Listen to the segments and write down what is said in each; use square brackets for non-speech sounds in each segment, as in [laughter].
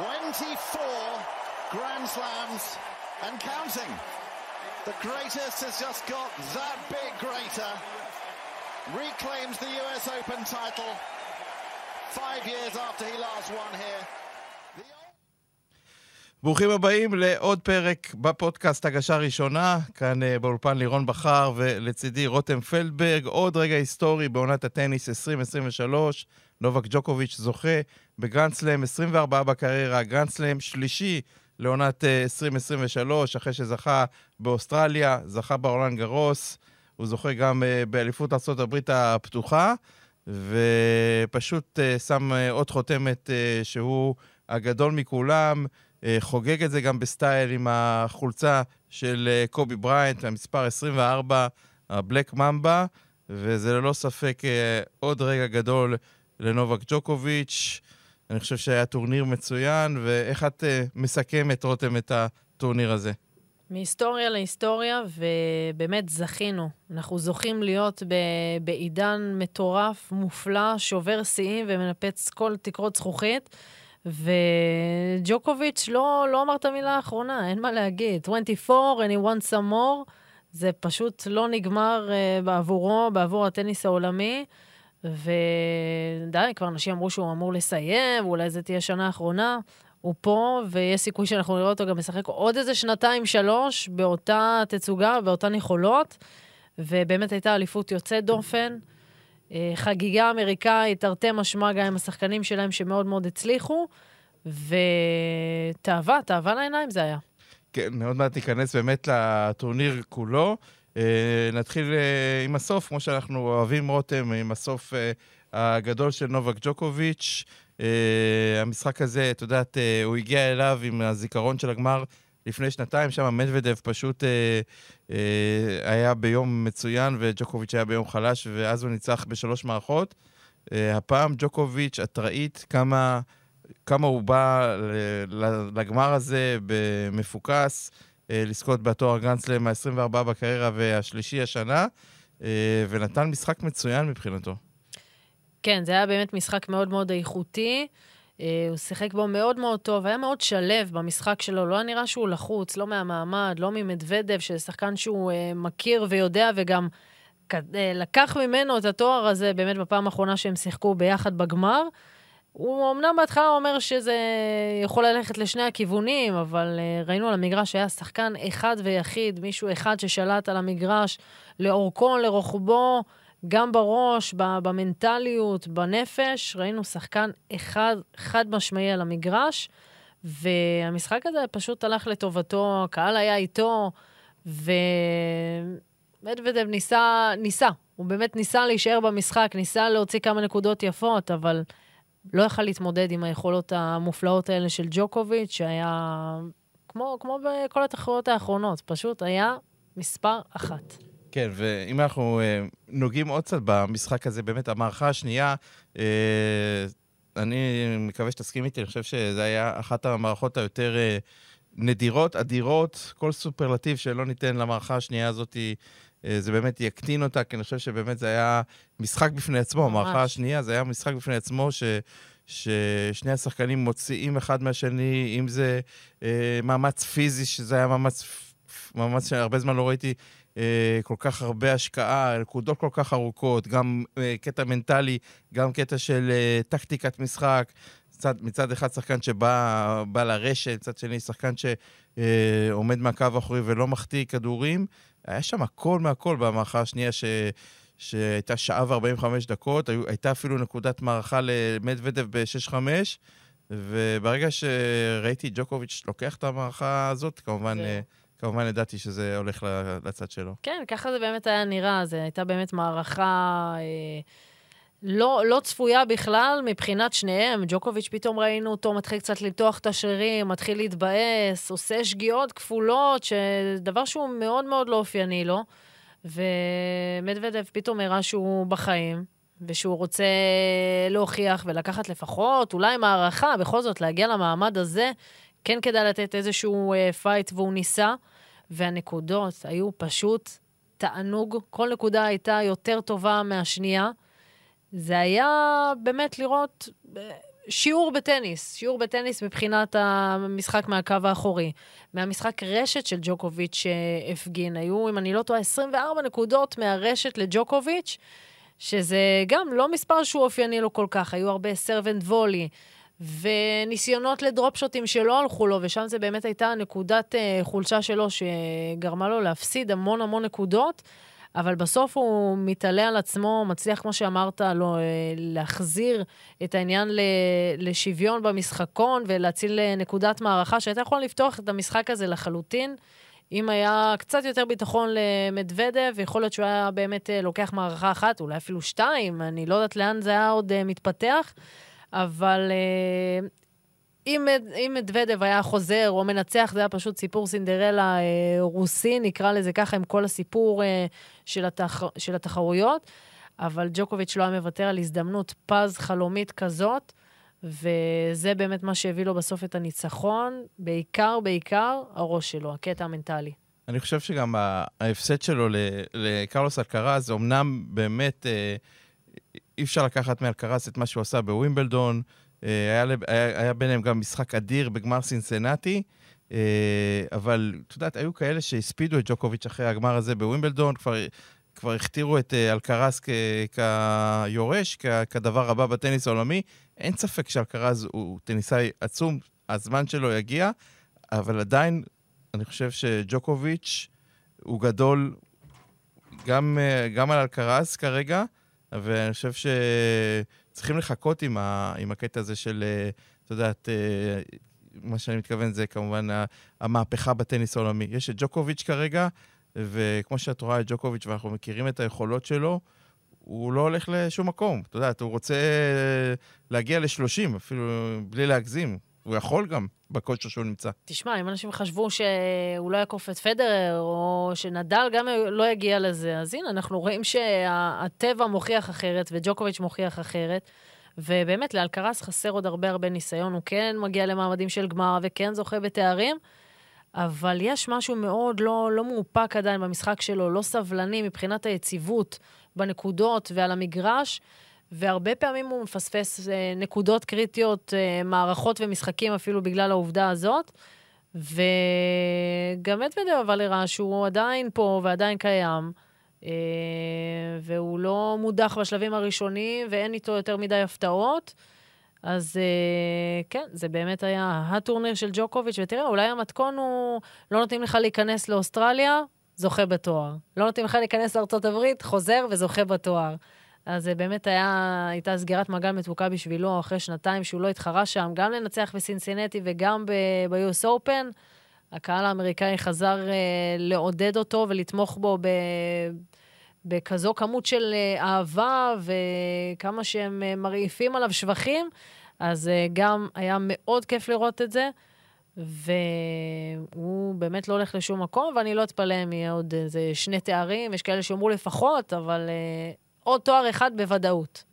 24 Grand Slams and counting. The greatest has just got that bit greater. Reclaims the US Open title five years after he last won here. ברוכים הבאים לעוד פרק בפודקאסט הגשה ראשונה, כאן uh, באולפן לירון בכר ולצידי רותם פלדברג, עוד רגע היסטורי בעונת הטניס 2023, נובק ג'וקוביץ' זוכה בגרנדסלאם 24 בקריירה, גרנדסלאם שלישי לעונת אה, 2023, אחרי שזכה באוסטרליה, זכה ברולאן גארוס, הוא זוכה גם אה, באליפות ארה"ב הפתוחה, ופשוט שם עוד חותמת שהוא הגדול מכולם. חוגג את זה גם ב style עם החולצה של קובי בריינט, המספר 24, הבלק ממבה, וזה ללא ספק עוד רגע גדול לנובק ג'וקוביץ'. אני חושב שהיה טורניר מצוין, ואיך את מסכמת, רותם, את הטורניר הזה? מהיסטוריה להיסטוריה, ובאמת זכינו. אנחנו זוכים להיות בעידן מטורף, מופלא, שובר שיאים ומנפץ כל תקרות זכוכית. וג'וקוביץ' לא, לא אמר את המילה האחרונה, אין מה להגיד. 24 and he wants some more, זה פשוט לא נגמר uh, בעבורו, בעבור הטניס העולמי. ודי, כבר אנשים אמרו שהוא אמור לסיים, ואולי זו תהיה שנה אחרונה. הוא פה, ויש סיכוי שאנחנו נראה אותו גם משחק עוד איזה שנתיים-שלוש באותה תצוגה, באותן יכולות. ובאמת הייתה אליפות יוצאת דופן. אה, חגיגה אמריקאית, תרתי משמע גם עם השחקנים שלהם שמאוד מאוד הצליחו, ותאווה, תאווה לעיניים זה היה. כן, עוד מעט ניכנס באמת לטורניר כולו. Uh, נתחיל uh, עם הסוף, כמו שאנחנו אוהבים, רותם, עם הסוף הגדול של נובק ג'וקוביץ'. Uh, המשחק הזה, את יודעת, uh, הוא הגיע אליו עם הזיכרון של הגמר לפני שנתיים, שם מדוודב פשוט אה, אה, היה ביום מצוין וג'וקוביץ' היה ביום חלש, ואז הוא ניצח בשלוש מערכות. אה, הפעם ג'וקוביץ', את ראית כמה, כמה הוא בא לגמר הזה במפוקס, אה, לזכות בתואר גרנדסלם ה-24 בקריירה והשלישי השנה, אה, ונתן משחק מצוין מבחינתו. כן, זה היה באמת משחק מאוד מאוד איכותי. אה, הוא שיחק בו מאוד מאוד טוב, היה מאוד שלב במשחק שלו, לא היה נראה שהוא לחוץ, לא מהמעמד, לא ממדוודב, שזה שחקן שהוא אה, מכיר ויודע, וגם אה, לקח ממנו את התואר הזה באמת בפעם האחרונה שהם שיחקו ביחד בגמר. הוא אמנם בהתחלה אומר שזה יכול ללכת לשני הכיוונים, אבל uh, ראינו על המגרש שהיה שחקן אחד ויחיד, מישהו אחד ששלט על המגרש לאורכו, לרוחבו, גם בראש, במנטליות, בנפש, ראינו שחקן אחד, חד משמעי על המגרש, והמשחק הזה פשוט הלך לטובתו, הקהל היה איתו, ומדוודב ניסה, ניסה, הוא באמת ניסה להישאר במשחק, ניסה להוציא כמה נקודות יפות, אבל לא יכל להתמודד עם היכולות המופלאות האלה של ג'וקוביץ', שהיה כמו, כמו בכל התחרויות האחרונות, פשוט היה מספר אחת. כן, ואם אנחנו אה, נוגעים עוד קצת במשחק הזה, באמת, המערכה השנייה, אה, אני מקווה שתסכים איתי, אני חושב שזו הייתה אחת המערכות היותר אה, נדירות, אדירות, כל סופרלטיב שלא ניתן למערכה השנייה הזאת, אה, זה באמת יקטין אותה, כי אני חושב שבאמת זה היה משחק בפני עצמו, המערכה השנייה, זה היה משחק בפני עצמו, ש... ששני השחקנים מוציאים אחד מהשני, אם זה אה, מאמץ פיזי, שזה היה מאמץ, מאמץ שהרבה זמן לא ראיתי כל כך הרבה השקעה, נקודות כל כך ארוכות, גם אה, קטע מנטלי, גם קטע של אה, טקטיקת משחק. מצד, מצד אחד שחקן שבא לרשת, מצד שני שחקן שעומד מהקו האחורי ולא מחטיא כדורים. היה שם הכל מהכל במערכה השנייה ש... שהייתה שעה ו-45 דקות, הייתה אפילו נקודת מערכה למדוודב ב-6-5, וברגע שראיתי ג'וקוביץ' לוקח את המערכה הזאת, כמובן... זה... כמובן ידעתי שזה הולך לצד שלו. כן, ככה זה באמת היה נראה. זו הייתה באמת מערכה אה, לא, לא צפויה בכלל מבחינת שניהם. ג'וקוביץ', פתאום ראינו אותו מתחיל קצת למתוח את השרירים, מתחיל להתבאס, עושה שגיאות כפולות, דבר שהוא מאוד מאוד לא אופייני לו. ומדוודב פתאום הראה שהוא בחיים, ושהוא רוצה להוכיח ולקחת לפחות, אולי מערכה, בכל זאת, להגיע למעמד הזה, כן כדאי לתת איזשהו אה, fight, והוא ניסה. והנקודות היו פשוט תענוג. כל נקודה הייתה יותר טובה מהשנייה. זה היה באמת לראות, שיעור בטניס, שיעור בטניס מבחינת המשחק מהקו האחורי. מהמשחק רשת של ג'וקוביץ' שהפגין, היו, אם אני לא טועה, 24 נקודות מהרשת לג'וקוביץ', שזה גם לא מספר שהוא אופייני לו כל כך, היו הרבה סרבנט וולי. וניסיונות לדרופ שוטים שלא הלכו לו, ושם זה באמת הייתה נקודת uh, חולשה שלו שגרמה לו להפסיד המון המון נקודות. אבל בסוף הוא מתעלה על עצמו, מצליח, כמו שאמרת, לא, אה, להחזיר את העניין לשוויון במשחקון ולהציל אה, נקודת מערכה, שהייתה יכולה לפתוח את המשחק הזה לחלוטין. אם היה קצת יותר ביטחון למדוודב, יכול להיות שהוא היה באמת אה, לוקח מערכה אחת, אולי אפילו שתיים, אני לא יודעת לאן זה היה עוד מתפתח, אבל אם, אם מדוודב היה חוזר או מנצח, זה היה פשוט סיפור סינדרלה אה, רוסי, נקרא לזה ככה, עם כל הסיפור אה, של, התח, של התחרויות. אבל ג'וקוביץ' לא היה מוותר על הזדמנות פז חלומית כזאת, וזה באמת מה שהביא לו בסוף את הניצחון, בעיקר, בעיקר, הראש שלו, הקטע המנטלי. אני חושב שגם ההפסד שלו לקרלוס אלקרז, אמנם באמת אה, אי אפשר לקחת מאלקרז את מה שהוא עשה בווימבלדון, אה, היה, היה, היה ביניהם גם משחק אדיר בגמר סינסנטי, אה, אבל את יודעת, היו כאלה שהספידו את ג'וקוביץ' אחרי הגמר הזה בווימבלדון, כבר, כבר הכתירו את אה, אלקרז כיורש, כדבר הבא בטניס העולמי. אין ספק שאלקרז הוא טניסאי עצום, הזמן שלו יגיע, אבל עדיין, אני חושב שג'וקוביץ' הוא גדול גם, גם על אלקרז כרגע, ואני חושב ש... צריכים לחכות עם, ה, עם הקטע הזה של, אה, את יודעת, אה, מה שאני מתכוון זה כמובן המהפכה בטניס העולמי. יש את ג'וקוביץ' כרגע, וכמו שאת רואה את ג'וקוביץ' ואנחנו מכירים את היכולות שלו, הוא לא הולך לשום מקום. את יודעת, הוא רוצה להגיע ל-30, אפילו בלי להגזים. הוא יכול גם בכושר שהוא נמצא. תשמע, אם אנשים חשבו שהוא לא יעקוף את פדרר, או שנדל גם לא יגיע לזה, אז הנה, אנחנו רואים שהטבע מוכיח אחרת, וג'וקוביץ' מוכיח אחרת. ובאמת, לאלקרס חסר עוד הרבה הרבה ניסיון. הוא כן מגיע למעמדים של גמר וכן זוכה בתארים, אבל יש משהו מאוד לא, לא מאופק עדיין במשחק שלו, לא סבלני מבחינת היציבות בנקודות ועל המגרש. והרבה פעמים הוא מפספס אה, נקודות קריטיות, אה, מערכות ומשחקים אפילו בגלל העובדה הזאת. וגם מדוודב אבל הראה שהוא עדיין פה ועדיין קיים, אה, והוא לא מודח בשלבים הראשונים ואין איתו יותר מדי הפתעות. אז אה, כן, זה באמת היה הטורניר של ג'וקוביץ', ותראה, אולי המתכון הוא, לא נותנים לך להיכנס לאוסטרליה, זוכה בתואר. לא נותנים לך להיכנס לארה"ב, חוזר וזוכה בתואר. אז זה באמת היה, הייתה סגירת מעגל מתוקה בשבילו אחרי שנתיים שהוא לא התחרה שם, גם לנצח בסינסינטי וגם ב-US Open. הקהל האמריקאי חזר uh, לעודד אותו ולתמוך בו ב... בכזו כמות של uh, אהבה וכמה שהם uh, מרעיפים עליו שבחים, אז uh, גם היה מאוד כיף לראות את זה. והוא באמת לא הולך לשום מקום, ואני לא אתפלא אם יהיה עוד איזה שני תארים, יש כאלה שאומרו לפחות, אבל uh, עוד תואר אחד בוודאות.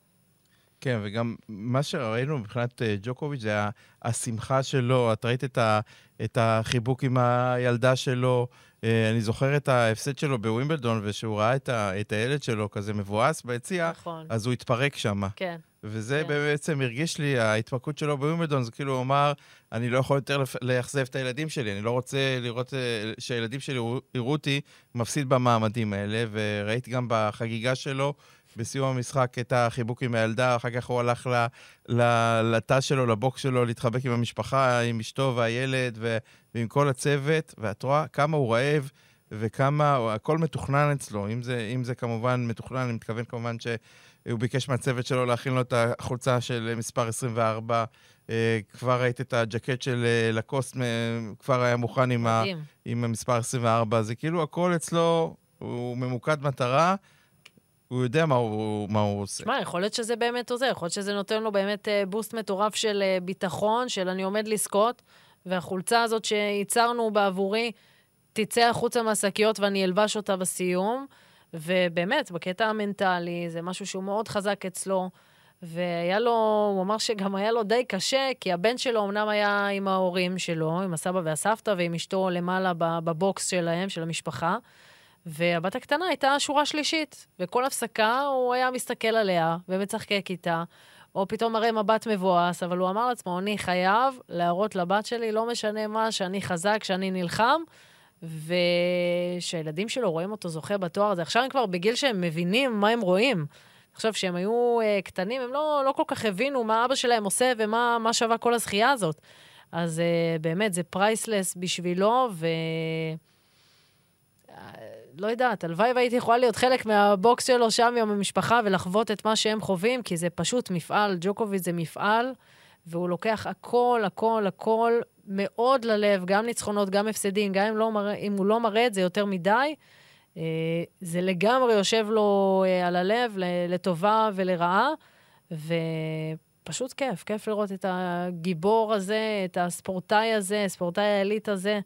כן, וגם מה שראינו מבחינת uh, ג'וקוביץ' זה השמחה שלו, את ראית את, ה, את החיבוק עם הילדה שלו. Uh, אני זוכר את ההפסד שלו בווימבלדון, ושהוא ראה את, ה, את הילד שלו כזה מבואס ביציע, נכון. אז הוא התפרק שם. כן. וזה כן. בעצם הרגיש לי, ההתפרקות שלו בווימבלדון, זה כאילו הוא אמר, אני לא יכול יותר לאכזב את הילדים שלי, אני לא רוצה לראות אה, שהילדים שלי יראו אותי מפסיד במעמדים האלה, וראיתי גם בחגיגה שלו, בסיום המשחק את החיבוק עם הילדה, אחר כך הוא הלך לתא שלו, לבוקס שלו, להתחבק עם המשפחה, עם אשתו והילד ו, ועם כל הצוות, ואת רואה כמה הוא רעב וכמה, הכל מתוכנן אצלו. אם זה, אם זה כמובן מתוכנן, אני מתכוון כמובן שהוא ביקש מהצוות שלו להכין לו את החולצה של מספר 24. אה, כבר ראית את הג'קט של אה, לקוסט, כבר היה מוכן עם, ה, עם המספר 24. זה כאילו הכל אצלו, הוא ממוקד מטרה. הוא יודע מה הוא, מה הוא עושה. שמע, יכול להיות שזה באמת עוזר, יכול להיות שזה נותן לו באמת אה, בוסט מטורף של אה, ביטחון, של אני עומד לזכות, והחולצה הזאת שייצרנו בעבורי תצא החוצה מהשקיות ואני אלבש אותה בסיום. ובאמת, בקטע המנטלי, זה משהו שהוא מאוד חזק אצלו. והיה לו, הוא אמר שגם היה לו די קשה, כי הבן שלו אמנם היה עם ההורים שלו, עם הסבא והסבתא ועם אשתו למעלה בבוקס שלהם, של המשפחה. והבת הקטנה הייתה שורה שלישית, וכל הפסקה הוא היה מסתכל עליה ומצחקק איתה, או פתאום מראה מבט מבואס, אבל הוא אמר לעצמו, אני חייב להראות לבת שלי, לא משנה מה, שאני חזק, שאני נלחם, ושהילדים שלו רואים אותו זוכה בתואר הזה. עכשיו הם כבר בגיל שהם מבינים מה הם רואים. עכשיו, כשהם היו אה, קטנים, הם לא, לא כל כך הבינו מה אבא שלהם עושה ומה שווה כל הזכייה הזאת. אז אה, באמת, זה priceless בשבילו, ו... לא יודעת, הלוואי והייתי יכולה להיות חלק מה box שלו שם עם המשפחה ולחוות את מה שהם חווים, כי זה פשוט מפעל, ג'וקוביץ' זה מפעל, והוא לוקח הכל, הכל, הכל מאוד ללב, גם ניצחונות, גם הפסדים, גם אם, לא מרא, אם הוא לא מראה את זה יותר מדי, אה, זה לגמרי יושב לו אה, על הלב, לטובה ולרעה, ופשוט כיף, כיף לראות את הגיבור הזה, את הספורטאי הזה, ספורטאי העילית הזה.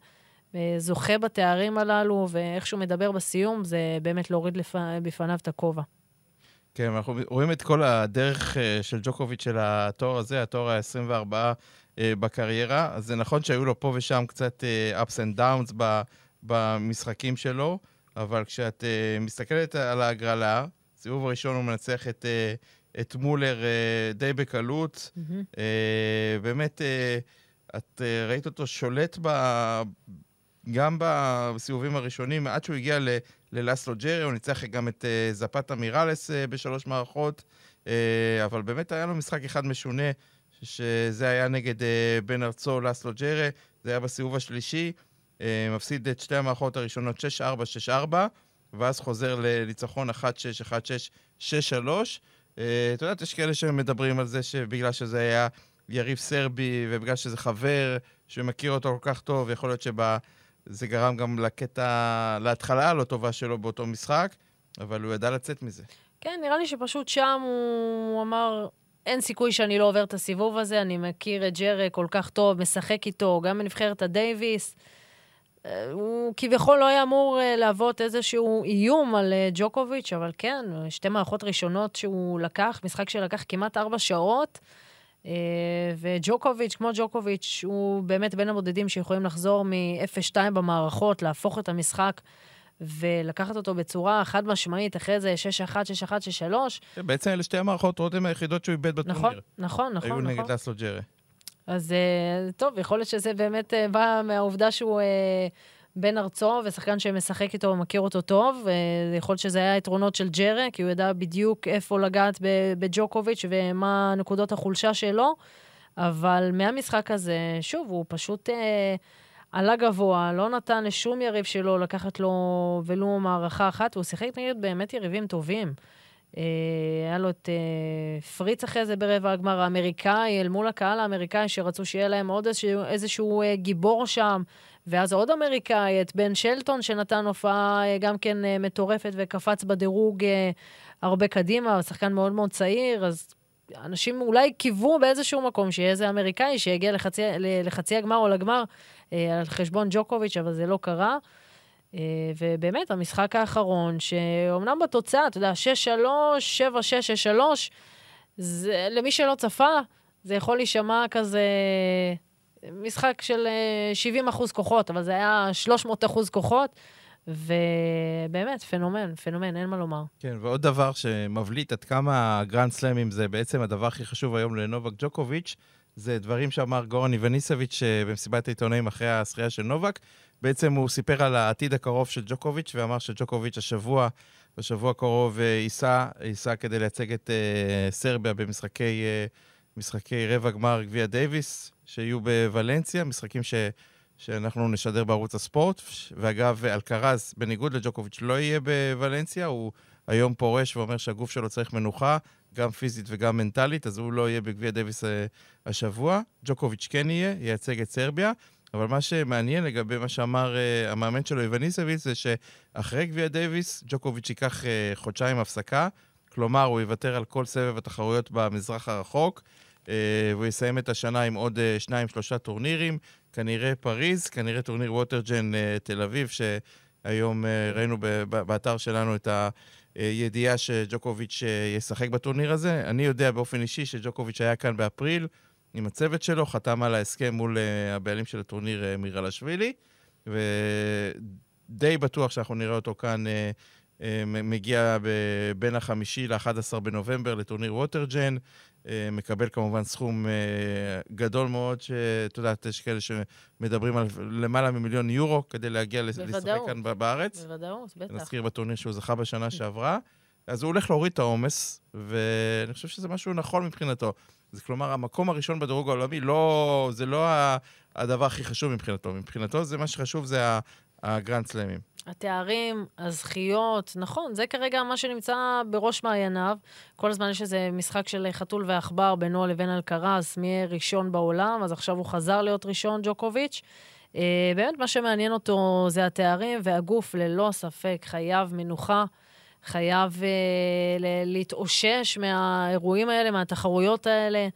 זוכה בתארים הללו, ואיך שהוא מדבר בסיום, זה באמת להוריד לפ... בפניו את הכובע. כן, אנחנו רואים את כל הדרך אה, של ג'וקוביץ' של התואר הזה, התואר ה-24 אה, בקריירה. אז זה נכון שהיו לו פה ושם קצת אה, ups and downs במשחקים שלו, אבל כשאת מסתכלת על ההגרלה, סיבוב הראשון הוא מנצח את, את מולר די בקלות. Mm-hmm. באמת, את ראית אותו שולט ב... גם בסיבובים הראשונים, עד שהוא הגיע ללסלו ג'רי, הוא ניצח גם את uh, זפתה מירלס uh, בשלוש מערכות, uh, אבל באמת היה לו משחק אחד משונה, שזה היה נגד בן ארצו לסלו ג'רי, זה היה בסיבוב השלישי, מפסיד את שתי המערכות הראשונות 6-4, 6-4, ואז חוזר לניצחון 1-6, 1-6, 6-3. את יודעת, יש כאלה שמדברים על זה שבגלל שזה היה יריב סרבי, ובגלל שזה חבר שמכיר אותו כל כך טוב, יכול להיות שב... זה גרם גם לקטע, להתחלה הלא טובה שלו באותו משחק, אבל הוא ידע לצאת מזה. כן, נראה לי שפשוט שם הוא אמר, אין סיכוי שאני לא עובר את הסיבוב הזה, אני מכיר את ג'רה כל כך טוב, משחק איתו, גם בנבחרת הדייוויס. אה, הוא כביכול לא היה אמור אה, להוות איזשהו איום על אה, ג'וקוביץ', אבל כן, שתי מערכות ראשונות שהוא לקח, משחק שלקח כמעט ארבע שעות. אה, וג'וקוביץ', כמו ג'וקוביץ', הוא באמת בין הבודדים שיכולים לחזור מ-0-2 במערכות, להפוך את המשחק ולקחת אותו בצורה חד משמעית, אחרי זה 6-1, 6-1, 6-3. בעצם אלה שתי המערכות רותם היחידות שהוא איבד בטורניר. נכון, נכון, נכון. היו נכון. נגד לסלו ג'רי. אז אה, טוב, יכול להיות שזה באמת אה, בא מהעובדה שהוא בן ארצו, ושחקן שמשחק איתו ומכיר אותו טוב. יכול להיות שזה היה יתרונות של ג'רה, כי הוא ידע בדיוק איפה לגעת בג'וקוביץ' ומה נקודות החולשה שלו. אבל מהמשחק הזה, שוב, הוא פשוט אה, עלה גבוה, לא נתן לשום יריב שלו לקחת לו ולו מערכה אחת, והוא שיחק נגד באמת יריבים טובים. אה, היה לו את אה, פריץ אחרי זה ברבע הגמר האמריקאי, אל מול הקהל האמריקאי, שרצו שיהיה להם עוד איזשהו, איזשהו אה, גיבור שם. ואז עוד אמריקאי, את בן שלטון, שנתן הופעה אה, גם כן אה, מטורפת וקפץ בדירוג אה, הרבה קדימה, שחקן מאוד מאוד צעיר, אז אנשים אולי קיוו באיזשהו מקום שיהיה איזה אמריקאי שיגיע לחצי, לחצי הגמר או לגמר על חשבון ג'וקוביץ', אבל זה לא קרה. ובאמת, המשחק האחרון, שאומנם בתוצאה, אתה יודע, 6-3, 7-6, 6-3, למי שלא צפה, זה יכול להישמע כזה משחק של 70 אה, אחוז כוחות, אבל זה היה 300 אחוז כוחות. ובאמת, פנומן, פנומן, אין מה לומר. כן, ועוד דבר שמבליט עד כמה הגרנד סלאמים זה בעצם הדבר הכי חשוב היום לנובק ג'וקוביץ', זה דברים שאמר גורן איווניסביץ' אה, במסיבת העיתונאים אחרי הזכייה של נובק. בעצם הוא סיפר על העתיד הקרוב של ג'וקוביץ' ואמר שג'וקוביץ' השבוע, בשבוע הקרוב אה, ייסע, ייסע כדי לייצג את סרביה במשחקי אה, משחקי רבע גמר גביע דייוויס. שיהיו בוולנסיה, משחקים ש... שאנחנו נשדר בערוץ הספורט. ואגב, אלקרז, בניגוד לג'וקוביץ', לא יהיה בוולנסיה, הוא היום פורש ואומר שהגוף שלו צריך מנוחה, גם פיזית וגם מנטלית, אז הוא לא יהיה בגביע דוויס אה, השבוע. ג'וקוביץ' כן יהיה, ייצג את סרביה. אבל מה שמעניין לגבי מה שאמר אה, המאמן שלו, איווניסביץ, זה שאחרי גביע דייוויס, ג'וקוביץ' ייקח אה, חודשיים הפסקה. כלומר, הוא יוותר על כל סבב התחרויות במזרח הרחוק. אה, והוא יסיים את השנה עם עוד אה, שניים, שלושה טורנירים. כנראה פריז, כנראה טורניר Watergen אה, תל אביב, שהיום ראינו באתר שלנו את הידיעה שג'וקוביץ' ישחק בטורניר הזה. אני יודע באופן אישי שג'וקוביץ' היה כאן באפריל עם הצוות שלו, חתם על ההסכם מול הבעלים של הטורניר מירלשווילי, ודי בטוח שאנחנו נראה אותו כאן מגיע בין החמישי ל-11 בנובמבר לטורניר ווטרג'ן. אה, מקבל כמובן סכום אה, גדול מאוד, שאת יודעת, יש כאלה שמדברים על למעלה ממיליון יורו כדי להגיע לשחק כאן בארץ. בוודאות, בטח. נזכיר בטורניר שהוא זכה בשנה שעברה. אז הוא הולך להוריד את העומס, ואני חושב שזה משהו נכון מבחינתו. זה כלומר, המקום הראשון בדירוג העולמי, לא, זה לא הדבר הכי חשוב מבחינתו. מבחינתו זה מה שחשוב זה הגרנד סלאמים. התארים, הזכיות, נכון, זה כרגע מה שנמצא בראש מעייניו. כל הזמן יש איזה משחק של חתול ועכבר בינו לבין אלקרס, מי יהיה ראשון בעולם, אז עכשיו הוא חזר להיות ראשון, ג'וקוביץ'. Uh, באמת, מה שמעניין אותו זה התארים, והגוף ללא ספק חייב מנוחה, חייב uh, להתאושש מהאירועים האלה, מהתחרויות האלה.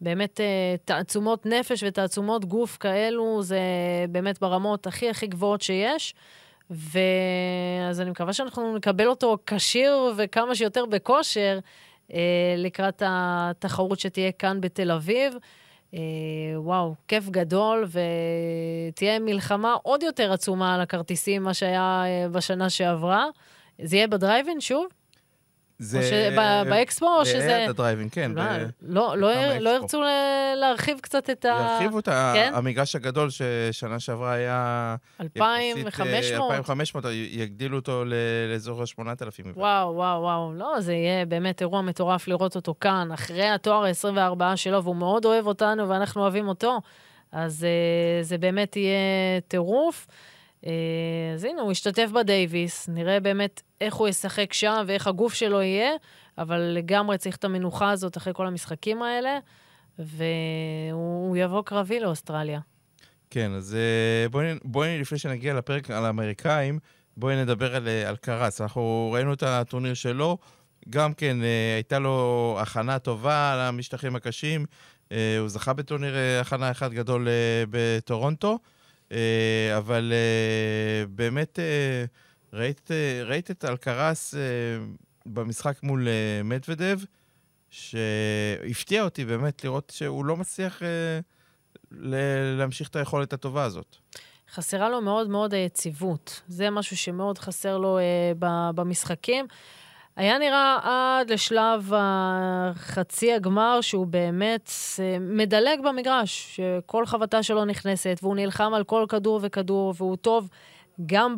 באמת uh, תעצומות נפש ותעצומות גוף כאלו, זה באמת ברמות הכי הכי גבוהות שיש. ואז אני מקווה שאנחנו נקבל אותו כשיר וכמה שיותר בכושר אה, לקראת התחרות שתהיה כאן בתל אביב. אה, וואו, כיף גדול, ותהיה מלחמה עוד יותר עצומה על הכרטיסים, מה שהיה אה, בשנה שעברה. זה יהיה בדרייבין שוב? זה... או באקספו, או שזה... הדרייבין, כן. לא, לא, לא, לא ירצו להרחיב קצת את ה... ירחיבו את כן? המגרש הגדול ששנה שעברה היה... 2,500? 2,500, יגדילו אותו לאזור ה-8,000. וואו, וואו, וואו. לא, זה יהיה באמת אירוע מטורף לראות אותו כאן, אחרי התואר ה-24 שלו, והוא מאוד אוהב אותנו ואנחנו אוהבים אותו, אז אה, זה באמת יהיה טירוף. אה, אז הנה, הוא השתתף בדייוויס, נראה באמת איך הוא ישחק שם ואיך הגוף שלו יהיה, אבל לגמרי צריך את המנוחה הזאת אחרי כל המשחקים האלה, והוא יבוא קרבי לאוסטרליה. כן, אז אה, בואי, בואי לפני שנגיע לפרק על האמריקאים, בואי נדבר על, אה, על קרץ. אנחנו ראינו את הטורניר שלו, גם כן הייתה לו הכנה טובה למשטחים הקשים. הוא זכה בטורניר הכנה אחד גדול בטורונטו. אה, אבל אה, באמת אה, ראית, ראית את אלקרס במשחק מול מדוודב, שהפתיע אותי באמת לראות שהוא לא מצליח להמשיך את היכולת הטובה הזאת. חסרה לו מאוד מאוד היציבות. זה משהו שמאוד חסר לו במשחקים. היה נראה עד לשלב החצי הגמר שהוא באמת אה, מדלג במגרש, שכל חבטה שלו נכנסת, והוא נלחם על כל כדור וכדור, והוא טוב גם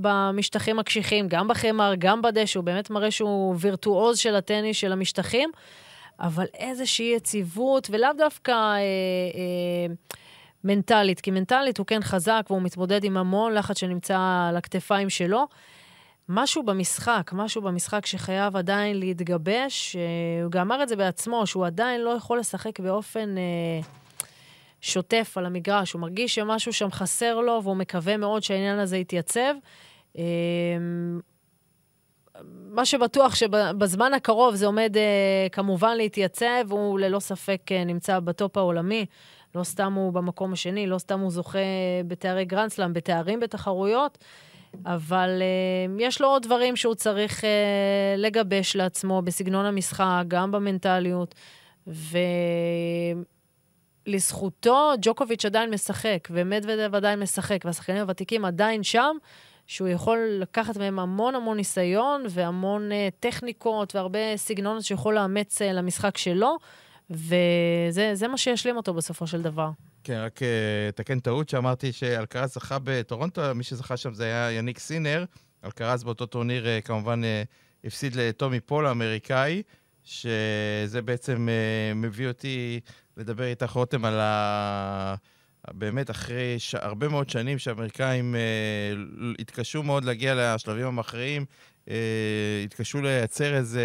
במשטחים הקשיחים, גם בחמר, גם בדשא, הוא באמת מראה שהוא וירטואוז של הטניס, של המשטחים, אבל איזושהי יציבות, ולאו דווקא... אה, אה, מנטלית, כי מנטלית הוא כן חזק והוא מתמודד עם המון לחץ שנמצא על הכתפיים שלו. משהו במשחק, משהו במשחק שחייב עדיין להתגבש. אה, הוא גם אמר את זה בעצמו, שהוא עדיין לא יכול לשחק באופן אה, שוטף על המגרש. הוא מרגיש שמשהו שם חסר לו, והוא מקווה מאוד שהעניין הזה יתייצב. אה, מה שבטוח שבזמן הקרוב זה עומד אה, כמובן להתייצב, הוא ללא ספק אה, נמצא בטופ העולמי. לא סתם הוא במקום השני, לא סתם הוא זוכה בתארי גרנדסלאם, בתארים בתחרויות. אבל uh, יש לו עוד דברים שהוא צריך uh, לגבש לעצמו בסגנון המשחק, גם במנטליות. ולזכותו, ג'וקוביץ' עדיין משחק, ומדוודב עדיין משחק, והשחקנים הוותיקים עדיין שם, שהוא יכול לקחת מהם המון המון ניסיון והמון אה, טכניקות והרבה סגנונות שיכול לאמץ אה, למשחק שלו, וזה מה שישלים אותו בסופו של דבר. כן, רק אה, אתקן טעות שאמרתי שאלקרז זכה בטורונטו, מי שזכה שם זה היה יניק סינר. אלקרז באותו טורניר אה, כמובן אה, הפסיד לטומי פול האמריקאי, שזה בעצם מביא אותי לדבר איתך, רותם, על ה... באמת, אחרי ש... הרבה מאוד שנים שהאמריקאים אה, התקשו מאוד להגיע לשלבים המכריעים, אה, התקשו לייצר איזה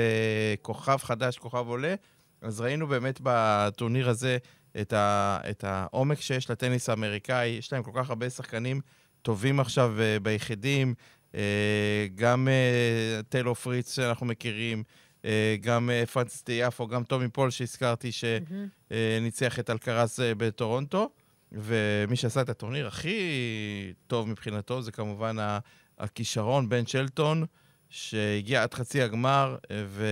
כוכב חדש, כוכב עולה, אז ראינו באמת בטורניר הזה את, ה, את העומק שיש לטניס האמריקאי. יש להם כל כך הרבה שחקנים טובים עכשיו uh, ביחידים, אה, גם אה, טיילור פריץ שאנחנו מכירים, אה, גם אה, פרנסיס טיאפו, גם טומי פול שהזכרתי, שניצח mm-hmm. אה, את אלקרז אה, בטורונטו. ומי שעשה את הטורניר הכי טוב מבחינתו זה כמובן הכישרון, בן שלטון, שהגיע עד חצי הגמר, ו...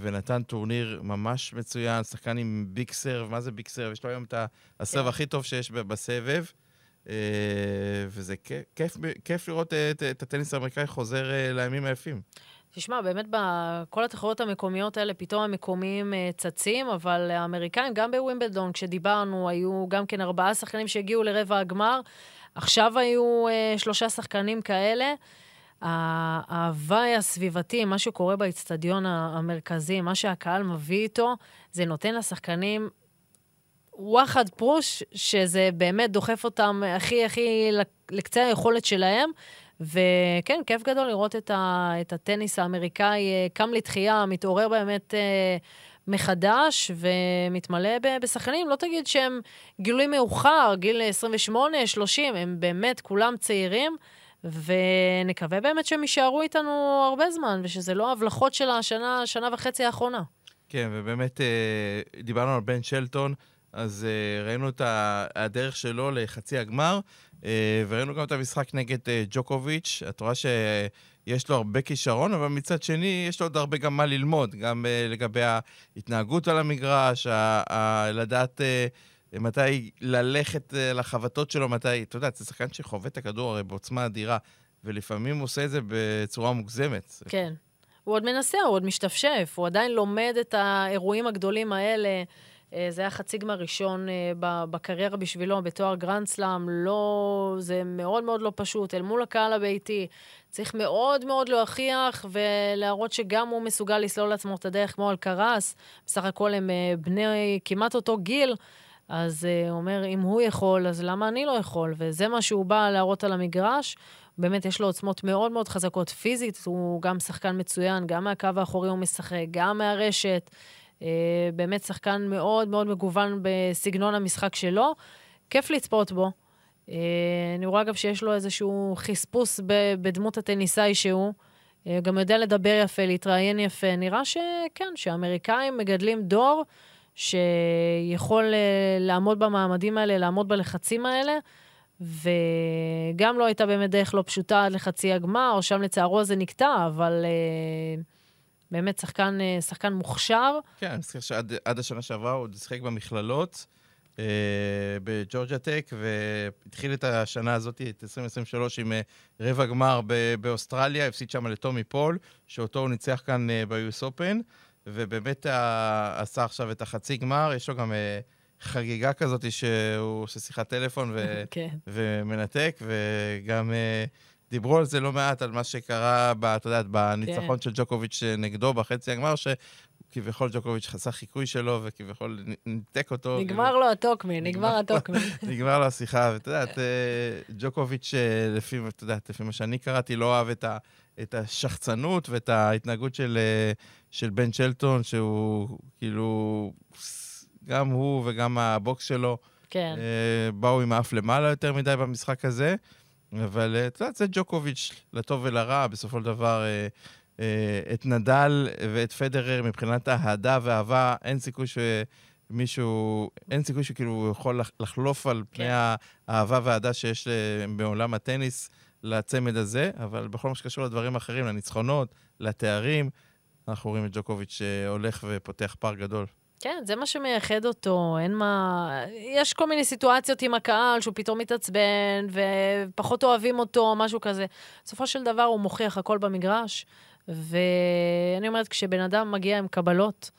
ונתן טורניר ממש מצוין, שחקן עם big serve, מה זה big serve? יש לו היום את ה serve כן. הכי טוב שיש בסבב, אה, וזה כיף, כיף לראות את, את הטניס האמריקאי חוזר אה, לימים היפים. תשמע, באמת בכל התחרויות המקומיות האלה, פתאום המקומיים צצים, אבל האמריקאים, גם בווימבלדון, כשדיברנו, היו גם כן ארבעה שחקנים שהגיעו לרבע הגמר. עכשיו היו שלושה שחקנים כאלה. ההוואי הסביבתי, מה שקורה באצטדיון המרכזי, מה שהקהל מביא איתו, זה נותן לשחקנים וואחד פרוש, שזה באמת דוחף אותם הכי הכי לקצה היכולת שלהם. וכן, כיף גדול לראות את, ה, את הטניס האמריקאי אה, קם לתחייה, מתעורר באמת אה, מחדש ומתמלא בשחקנים. לא תגיד שהם גילוי מאוחר, גיל 28, 30, הם באמת כולם צעירים. ונקווה באמת שהם יישארו איתנו הרבה זמן, ושזה לא הבלחות של השנה, שנה וחצי האחרונה. כן, ובאמת אה, דיברנו על בן שלטון, אז ראינו את הדרך שלו לחצי הגמר. אה, וראינו גם את המשחק נגד אה, ג'וקוביץ', את רואה שיש לו הרבה כישרון, אבל מצד שני, יש לו עוד הרבה גם מה ללמוד, גם אה, לגבי ההתנהגות על המגרש, לדעת מתי ללכת לחבטות שלו, מתי, אתה יודע, זה שחקן שחווה את הכדור הרי בעוצמה אדירה, ולפעמים הוא עושה את זה בצורה מוגזמת. כן. הוא עוד מנסה, הוא עוד משתפשף, הוא עדיין לומד את האירועים הגדולים האלה. אה, זה היה חצי גמר ראשון אה, בקריירה בשבילו, בתואר גרנד סלאם. לא, זה מאוד מאוד לא פשוט, אל מול הקהל הביתי. צריך מאוד מאוד להוכיח ולהראות שגם הוא מסוגל לסלול לעצמו את הדרך כמו אלקרז. בסך הכל הם אה, בני כמעט אותו גיל. אז הוא אומר, אם הוא יכול, אז למה אני לא יכול? וזה מה שהוא בא להראות על המגרש. באמת, יש לו עוצמות מאוד מאוד חזקות פיזית, הוא גם שחקן מצוין, גם מהקו האחורי הוא משחק, גם מהרשת. אה, באמת שחקן מאוד מאוד מגוון בסגנון המשחק שלו. כיף לצפות בו. אה, אני רואה אגב שיש לו איזשהו חספוס בדמות הטניסאי שהוא. אה, גם יודע לדבר יפה, להתראיין יפה. נראה שכן, שהאמריקאים מגדלים דור שיכול לעמוד במעמדים האלה, לעמוד בלחצים האלה. וגם לא הייתה באמת דרך לא פשוטה עד לחצי הגמר, שם לצערו זה נקטע, אבל... Uh, באמת שחקן, אה, שחקן מוכשר. כן, אני מזכיר שעד השנה שעברה הוא עוד שיחק במכללות. אה, בג'ורג'ה טק, והתחיל את השנה הזאת, את 2023, עם אה, רבע גמר באוסטרליה, הפסיד שם לטומי פול, שאותו הוא ניצח כאן ב-US Open, ובאמת עשה עכשיו את החצי גמר, יש לו גם חגיגה כזאת שהוא עושה שיחת טלפון ו- [laughs] כן. ומנתק, וגם... דיברו על זה לא מעט, על מה שקרה, את יודעת, בניצחון כן. של ג'וקוביץ' נגדו בחצי הגמר, שכביכול ג'וקוביץ' חסך חיקוי שלו, וכביכול ניתק אותו. נגמר לו הטוקמן, נגמר הטוקמן. [laughs] נגמר לו השיחה, ואת יודעת, אה, ג'וקוביץ', אה, לפי, את יודעת, לפי מה שאני קראתי, לא אהב את, ה, את השחצנות ואת ההתנהגות של, אה, של בן שלטון, שהוא כאילו, גם הוא וגם הבוקס שלו, כן. באו עם האף למעלה יותר מדי במשחק הזה. אבל אה, את יודעת, זה ג'וקוביץ', לטוב ולרע, בסופו של דבר, אה, אה, את נדל ואת פדרר מבחינת אהדה ואהבה, אין סיכוי שמישהו, אין סיכוי שכאילו הוא יכול לחלוף על פני כן. האהבה והאהדה שיש בעולם הטניס לצמד הזה, אבל בכל מה שקשור לדברים אחרים, לניצחונות, לתארים, אנחנו רואים את ג'וקוביץ' שהולך ופותח פער גדול. כן, זה מה שמייחד אותו, אין מה... יש כל מיני סיטואציות עם הקהל שהוא פתאום מתעצבן ופחות אוהבים אותו, משהו כזה. בסופו של דבר הוא מוכיח הכל במגרש, ואני אומרת, כשבן אדם מגיע עם קבלות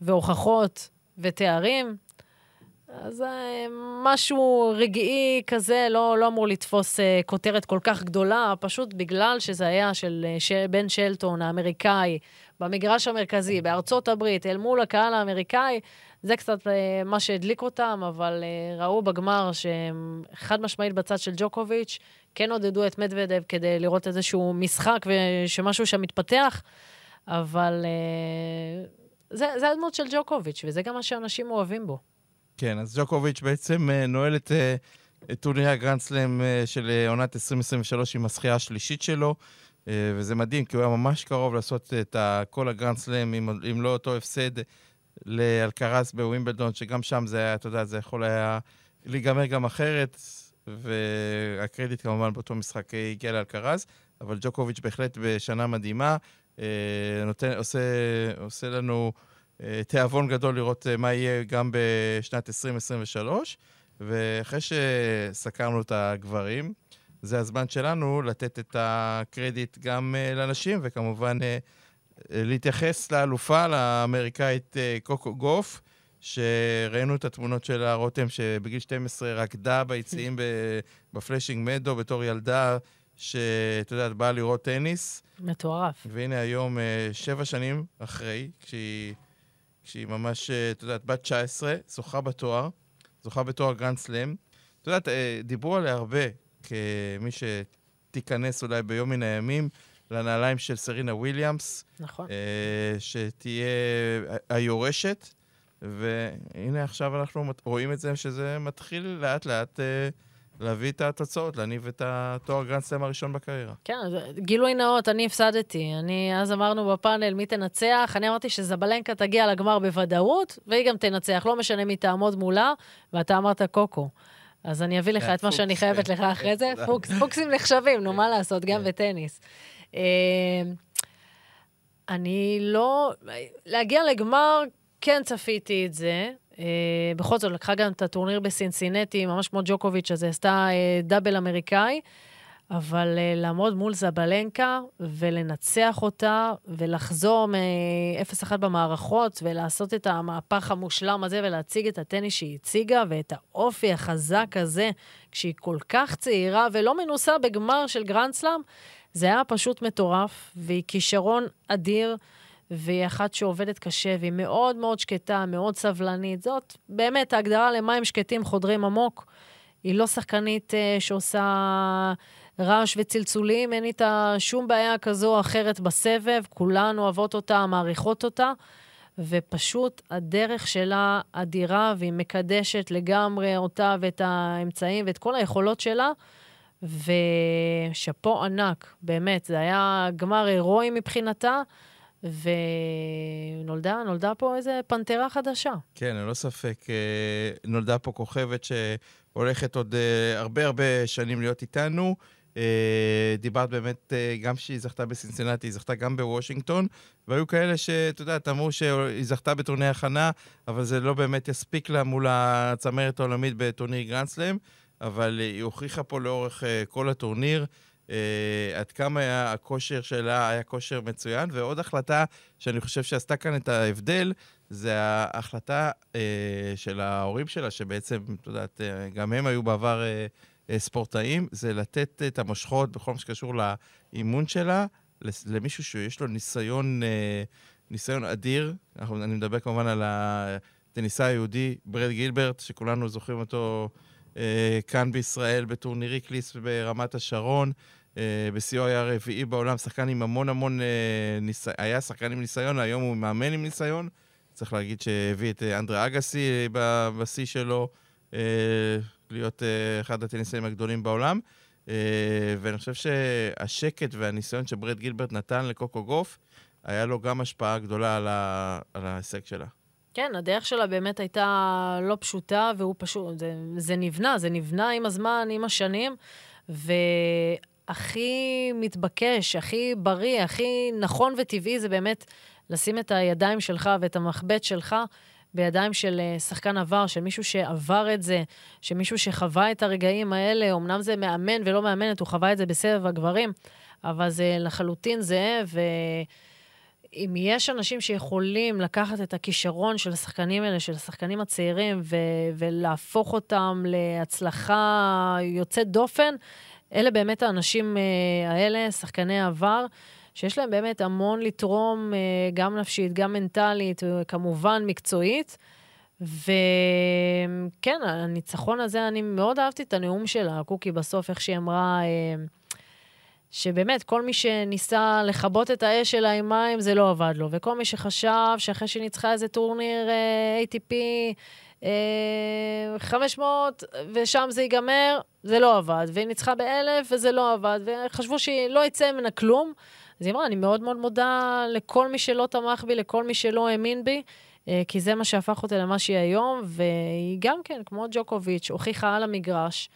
והוכחות ותארים, אז אה, משהו רגעי כזה לא, לא אמור לתפוס אה, כותרת כל כך גדולה, פשוט בגלל שזה היה של, אה, של בן שלטון האמריקאי במגרש המרכזי בארצות הברית אל מול הקהל האמריקאי, זה קצת מה שהדליק אותם, אבל ראו בגמר שהם חד משמעית בצד של ג'וקוביץ', כן עודדו את מדוודב כדי לראות איזשהו משחק ושמשהו שם מתפתח, אבל זה, זה הדמות של ג'וקוביץ', וזה גם מה שאנשים אוהבים בו. כן, אז ג'וקוביץ' בעצם uh, נועל את, uh, את טורניר הגרנדסלאם uh, של עונת 2023 עם הזכייה השלישית שלו, וזה מדהים, כי הוא היה ממש קרוב לעשות את כל הגרנדסלאם, אם, אם לא אותו הפסד לאלקרס בווימבלדון, שגם שם זה היה, אתה יודע, זה יכול היה להיגמר גם אחרת, והקרדיט כמובן באותו משחק הגיע לאלקרס, אבל ג'וקוביץ' בהחלט בשנה מדהימה, נותן, עושה, עושה לנו... אה, תיאבון גדול לראות אה, מה יהיה גם בשנת 2023. ואחרי שסקרנו את הגברים, זה הזמן שלנו לתת את הקרדיט גם אה, לנשים, וכמובן להתייחס לאלופה, לאמריקאית קוקו גוף, שראינו את התמונות שלה, רותם, שבגיל 12 רקדה ביציעים בפלאשינג מדו בתור ילדה, שאת יודעת, באה לראות טניס. מטורף. והנה היום, שבע שנים אחרי, כשהיא, כשהיא ממש, את יודעת, בת 19, זוכה בתואר, זוכה בתואר גרנד סלאם. את יודעת, דיברו עליה הרבה כמי שתיכנס אולי ביום מן הימים. לנעליים של סרינה וויליאמס. נכון. אה, שתהיה היורשת, והנה עכשיו אנחנו רואים את זה, שזה מתחיל לאט לאט אה, להביא את התוצאות, להניב את התואר גרנדסלאם הראשון בקריירה. כן, גילוי נאות, אני הפסדתי. אני, אז אמרנו בפאנל מי תנצח, אני אמרתי שזבלנקה תגיע לגמר בוודאות, והיא גם תנצח, לא משנה מי תעמוד מולה, ואתה אמרת קוקו. אז אני אביא לך את מה שאני חייבת לך אחרי זה. [laughs] פוקסים נחשבים, נו, מה לעשות, גם בטניס. אמ, אני לא... להגיע לגמר, כן צפיתי את זה. Uh, בכל זאת, לקחה גם את הטורניר בסינסינטי, ממש כמו ג'וקוביץ', אז היא עשתה uh, דאבל אמריקאי, אבל uh, לעמוד מול זבלנקה ולנצח אותה ולחזור מ-0-1 במערכות ולעשות את המהפך המושלם הזה ולהציג את הטניס שהיא הציגה ואת האופי החזק הזה, כשהיא כל כך צעירה ולא מנוסה בגמר של גרנדסלאם, זה היה פשוט מטורף, והיא כישרון אדיר, והיא אחת שעובדת קשה, והיא מאוד מאוד שקטה, מאוד סבלנית. זאת באמת ההגדרה למים שקטים חודרים עמוק. היא לא שחקנית uh, שעושה רעש וצלצולים, אין איתה שום בעיה כזו או אחרת בסבב, כולן אוהבות אותה, מעריכות אותה, ופשוט הדרך שלה אדירה, והיא מקדשת לגמרי אותה ואת האמצעים ואת כל היכולות שלה. ושאפו ענק, באמת, זה היה גמר הירואי מבחינתה, ונולדה נולדה פה איזה פנתרה חדשה. כן, ללא ספק, אה, נולדה פה כוכבת שהולכת עוד אה, הרבה הרבה שנים להיות איתנו. אה, דיברת באמת, גם שהיא זכתה בסינסינטי, היא זכתה גם בוושינגטון, והיו כאלה שאת יודעת, אמרו שהיא זכתה בטורניר הכנה, אבל זה לא באמת יספיק לה מול הצמרת העולמית בטורניר גרנדסלאם. אבל היא הוכיחה פה לאורך כל הטורניר עד כמה היה הכושר שלה היה כושר מצוין. ועוד החלטה שאני חושב שעשתה כאן את ההבדל, זה ההחלטה uh, של ההורים שלה, שבעצם, את יודעת, uh, גם הם היו בעבר uh, uh, ספורטאים, זה לתת את המושכות בכל מה שקשור לאימון שלה למישהו שיש לו ניסיון, uh, ניסיון אדיר. אנחנו, אני מדבר כמובן על הטניסאי היהודי ברד גילברט, שכולנו זוכרים אותו אה, כאן בישראל בטורניר ריקליס ברמת השרון. Uh, בשיאו היה רביעי בעולם, שחקן עם המון המון uh, ניסיון, היה שחקן עם ניסיון, היום הוא מאמן עם ניסיון. צריך להגיד שהביא את אנדרה אגסי בשיא שלו, להיות אחד הטניסאים הגדולים בעולם. ואני חושב שהשקט והניסיון שברד גילברט נתן לקוקו גוף, היה לו גם השפעה גדולה על ההישג שלה. כן, הדרך שלה באמת הייתה לא פשוטה, והוא פשוט, זה, זה נבנה, זה נבנה עם הזמן, עם השנים, והכי מתבקש, הכי בריא, הכי נכון וטבעי זה באמת לשים את הידיים שלך ואת המחבט שלך בידיים של אה, שחקן עבר, של מישהו שעבר את זה, של מישהו שחווה את הרגעים האלה, אמנם זה מאמן ולא מאמנת, הוא חווה את זה בסבב הגברים, אבל זה לחלוטין זהה, ו... אם יש אנשים שיכולים לקחת את הכישרון של השחקנים האלה, של השחקנים הצעירים, ו- ולהפוך אותם להצלחה יוצאת דופן, אלה באמת האנשים uh, האלה, שחקני העבר, שיש להם באמת המון לתרום, uh, גם נפשית, גם מנטלית, וכמובן מקצועית. וכן, הניצחון הזה, אני מאוד אהבתי את הנאום שלה, קוקי בסוף, איך שהיא אמרה... שבאמת, כל מי שניסה לכבות את האש שלה עם מים, זה לא עבד לו. וכל מי שחשב שאחרי שהיא ניצחה איזה טורניר אה, ATP אה, 500, ושם זה ייגמר, זה לא עבד. והיא ניצחה באלף, וזה לא עבד. וחשבו שלא יצא ממנה כלום. אז היא אמרה, אני מאוד מאוד מודה לכל מי שלא תמך בי, לכל מי שלא האמין בי. אה, כי זה מה שהפך אותה למה שהיא היום, והיא גם כן, כמו ג'וקוביץ', הוכיחה על המגרש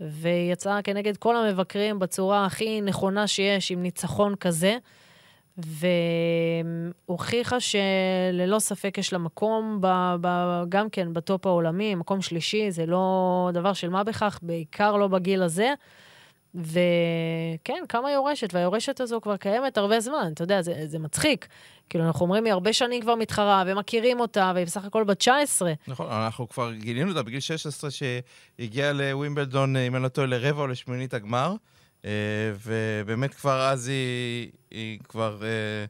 ויצאה כנגד כל המבקרים בצורה הכי נכונה שיש, עם ניצחון כזה, והוכיחה שללא ספק יש לה מקום, ב, ב, גם כן בטופ העולמי, מקום שלישי, זה לא דבר של מה בכך, בעיקר לא בגיל הזה. וכן, קמה יורשת, והיורשת הזו כבר קיימת הרבה זמן, אתה יודע, זה, זה מצחיק. כאילו, אנחנו אומרים, היא הרבה שנים כבר מתחרה, ומכירים אותה, והיא בסך הכל בת 19. נכון, אנחנו כבר גילינו אותה בגיל 16 שהגיעה לווימבלדון, אם אני לא טועה, לרבע או לשמינית הגמר, אה, ובאמת כבר אז היא, היא כבר... אה,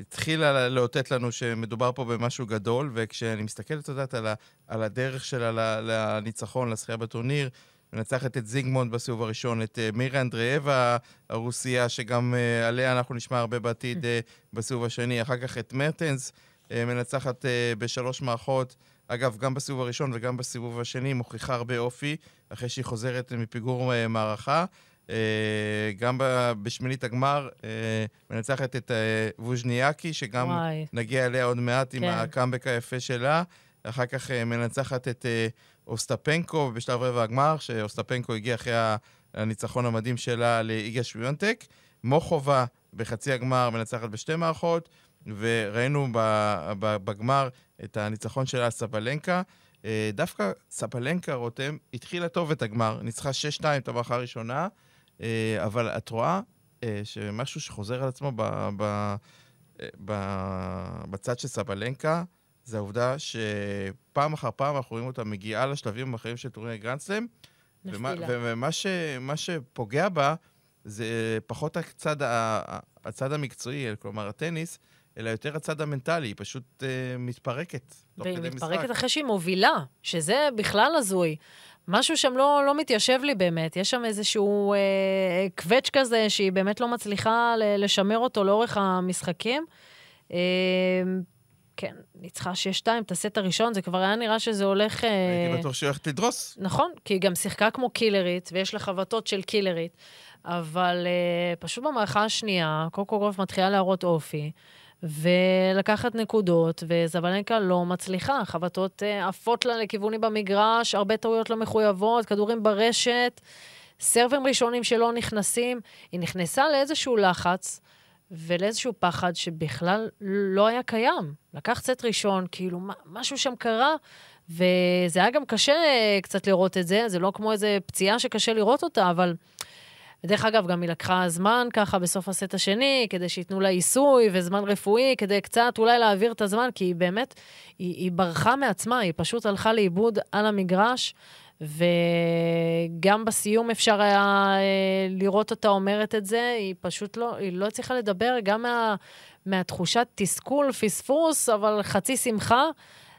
התחילה לאותת לנו שמדובר פה במשהו גדול, וכשאני מסתכל, את יודעת, על, על הדרך שלה לניצחון, לזכייה בטורניר, מנצחת את זיגמונד בסיבוב הראשון, את uh, מירה אנדריאבה הרוסייה, שגם uh, עליה אנחנו נשמע הרבה בעתיד uh, בסיבוב השני, אחר כך את מרטנס, מנצחת בשלוש מערכות. אגב, גם בסיבוב הראשון וגם בסיבוב השני מוכיחה הרבה אופי, אחרי שהיא חוזרת מפיגור מערכה. גם בשמינית הגמר מנצחת את ווז'ניאקי, שגם וואי. נגיע אליה עוד מעט כן. עם הקאמבק היפה שלה. אחר כך uh, מנצחת את uh, אוסטפנקו בשלב רבע הגמר, שאוסטפנקו הגיע אחרי הניצחון המדהים שלה לאיגה שוויונטק. מוחובה בחצי הגמר מנצחת בשתי מערכות, וראינו בגמר את הניצחון שלה על סבלנקה. אה, דווקא סבלנקה, רותם, התחילה טוב את הגמר, ניצחה 6-2 את המערכה הראשונה, אבל את רואה שמשהו שחוזר על עצמו ב, ב, ב, בצד של סבלנקה, זה העובדה שפעם אחר פעם אנחנו רואים אותה מגיעה לשלבים האחרים של טורניר גרנדסלאם. ומה, ומה ש, שפוגע בה זה פחות הצד, הצד המקצועי, כלומר הטניס, אלא יותר הצד המנטלי, היא פשוט uh, מתפרקת. והיא מתפרקת אחרי שהיא מובילה, שזה בכלל הזוי. משהו שם לא, לא מתיישב לי באמת. יש שם איזשהו אה, קווץ' כזה שהיא באמת לא מצליחה לשמר אותו לאורך המשחקים. אה, כן, ניצחה 6-2 את הסט הראשון, זה כבר היה נראה שזה הולך... אה, הייתי בטוח שהיא הולכת לדרוס. נכון, כי היא גם שיחקה כמו קילרית, ויש לה חבטות של קילרית, אבל uh, פשוט במערכה השנייה, קוקו גוף מתחילה להראות אופי, ולקחת נקודות, וזבלנקה לא מצליחה. חבטות uh, עפות לה לכיוונים במגרש, הרבה טעויות לא מחויבות, כדורים ברשת, סרבים ראשונים שלא נכנסים. היא נכנסה לאיזשהו לחץ. ולאיזשהו פחד שבכלל לא היה קיים. לקח סט ראשון, כאילו, משהו שם קרה, וזה היה גם קשה קצת לראות את זה, זה לא כמו איזה פציעה שקשה לראות אותה, אבל... ודרך אגב, גם היא לקחה זמן ככה בסוף הסט השני, כדי שייתנו לה עיסוי וזמן רפואי, כדי קצת אולי להעביר את הזמן, כי היא באמת, היא, היא ברחה מעצמה, היא פשוט הלכה לאיבוד על המגרש. וגם בסיום אפשר היה אה, לראות אותה אומרת את זה, היא פשוט לא, היא לא הצליחה לדבר גם מה, מהתחושת תסכול, פספוס, אבל חצי שמחה.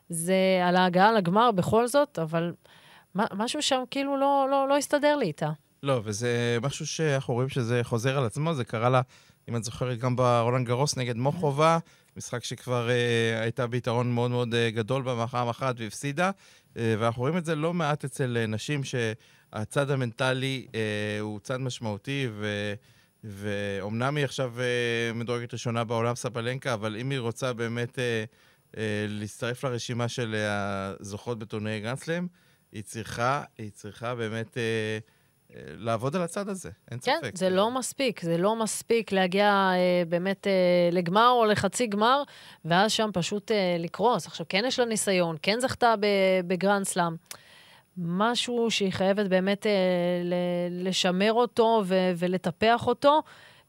זה על ההגעה לגמר בכל זאת, אבל משהו שם כאילו לא, לא, לא הסתדר לי איתה. לא, וזה משהו שאנחנו רואים שזה חוזר על עצמו, זה קרה לה, אם את זוכרת, גם ברולנד גרוס נגד מוחובה, משחק שכבר אה, הייתה ביתרון מאוד מאוד אה, גדול במחאה אחת והפסידה. אה, ואנחנו רואים את זה לא מעט אצל אה, נשים, שהצד המנטלי אה, הוא צד משמעותי, ו... ואומנם היא עכשיו מדורגת ראשונה בעולם סבלנקה, אבל אם היא רוצה באמת להצטרף לרשימה של הזוכות בטורנירי גרנדסלאם, היא צריכה, היא צריכה באמת לעבוד על הצד הזה, אין כן, ספק. כן, זה לא מספיק, זה לא מספיק להגיע אה, באמת אה, לגמר או לחצי גמר, ואז שם פשוט אה, לקרוס. עכשיו, כן יש לה ניסיון, כן זכתה בגרנד סלאם. משהו שהיא חייבת באמת אה, לשמר אותו ו- ולטפח אותו.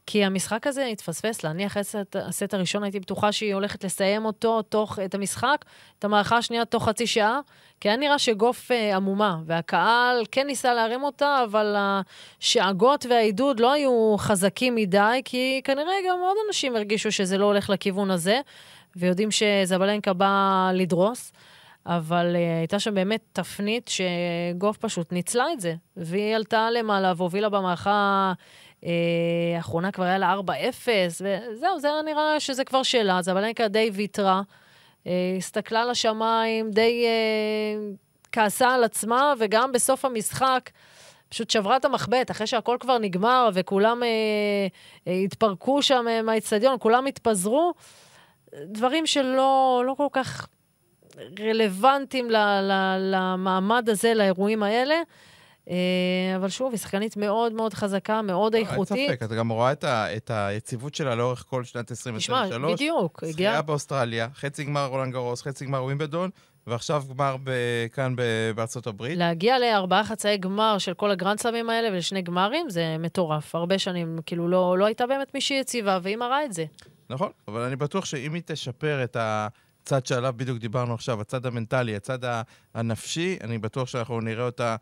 כי המשחק הזה התפספס לה. אני אחרי הסט, הראשון הייתי בטוחה שהיא הולכת לסיים אותו, תוך, את המשחק, את המערכה השנייה תוך חצי שעה, כי היה נראה שגוף אה, עמומה, והקהל כן ניסה להרים אותה, אבל השאגות והעידוד לא היו חזקים מדי, כי כנראה גם עוד אנשים הרגישו שזה לא הולך לכיוון הזה, ויודעים שזבלנקה בא לדרוס. אבל uh, הייתה שם באמת תפנית שגוף פשוט ניצלה את זה, והיא עלתה למעלה והובילה במערכה האחרונה כבר היה לה 4-0, וזהו, זה היה נראה שזה כבר שלה, אז הבלנקה די ויתרה, אה, הסתכלה לשמיים, די אה, כעסה על עצמה, וגם בסוף המשחק פשוט שברה את המחבט, אחרי שהכל כבר נגמר וכולם התפרקו שם מהאיצטדיון, כולם התפזרו, דברים שלא לא כל כך רלוונטיים למעמד הזה, לאירועים האלה. אה, אבל שוב, היא שחקנית מאוד מאוד חזקה, מאוד איכותית. אין ספק, את גם רואה את, ה, את היציבות שלה לאורך כל שנת 2023. תשמע, בדיוק. הגיעה באוסטרליה, חצי גמר רולנד גרוס, חצי גמר ווימבלדון, ועכשיו גמר ב- כאן ב- בארצות הברית. להגיע לארבעה חצאי גמר של כל הגרנדסלמים האלה ולשני גמרים, זה מטורף. הרבה שנים, כאילו, לא, לא הייתה באמת מישהי יציבה, והיא מראה את זה. נכון, אבל אני בטוח שאם היא תשפר את הצד שעליו בדיוק דיברנו עכשיו, הצד המנטלי, הצד ה- הנפשי, אני בטוח שאנחנו נראה אותה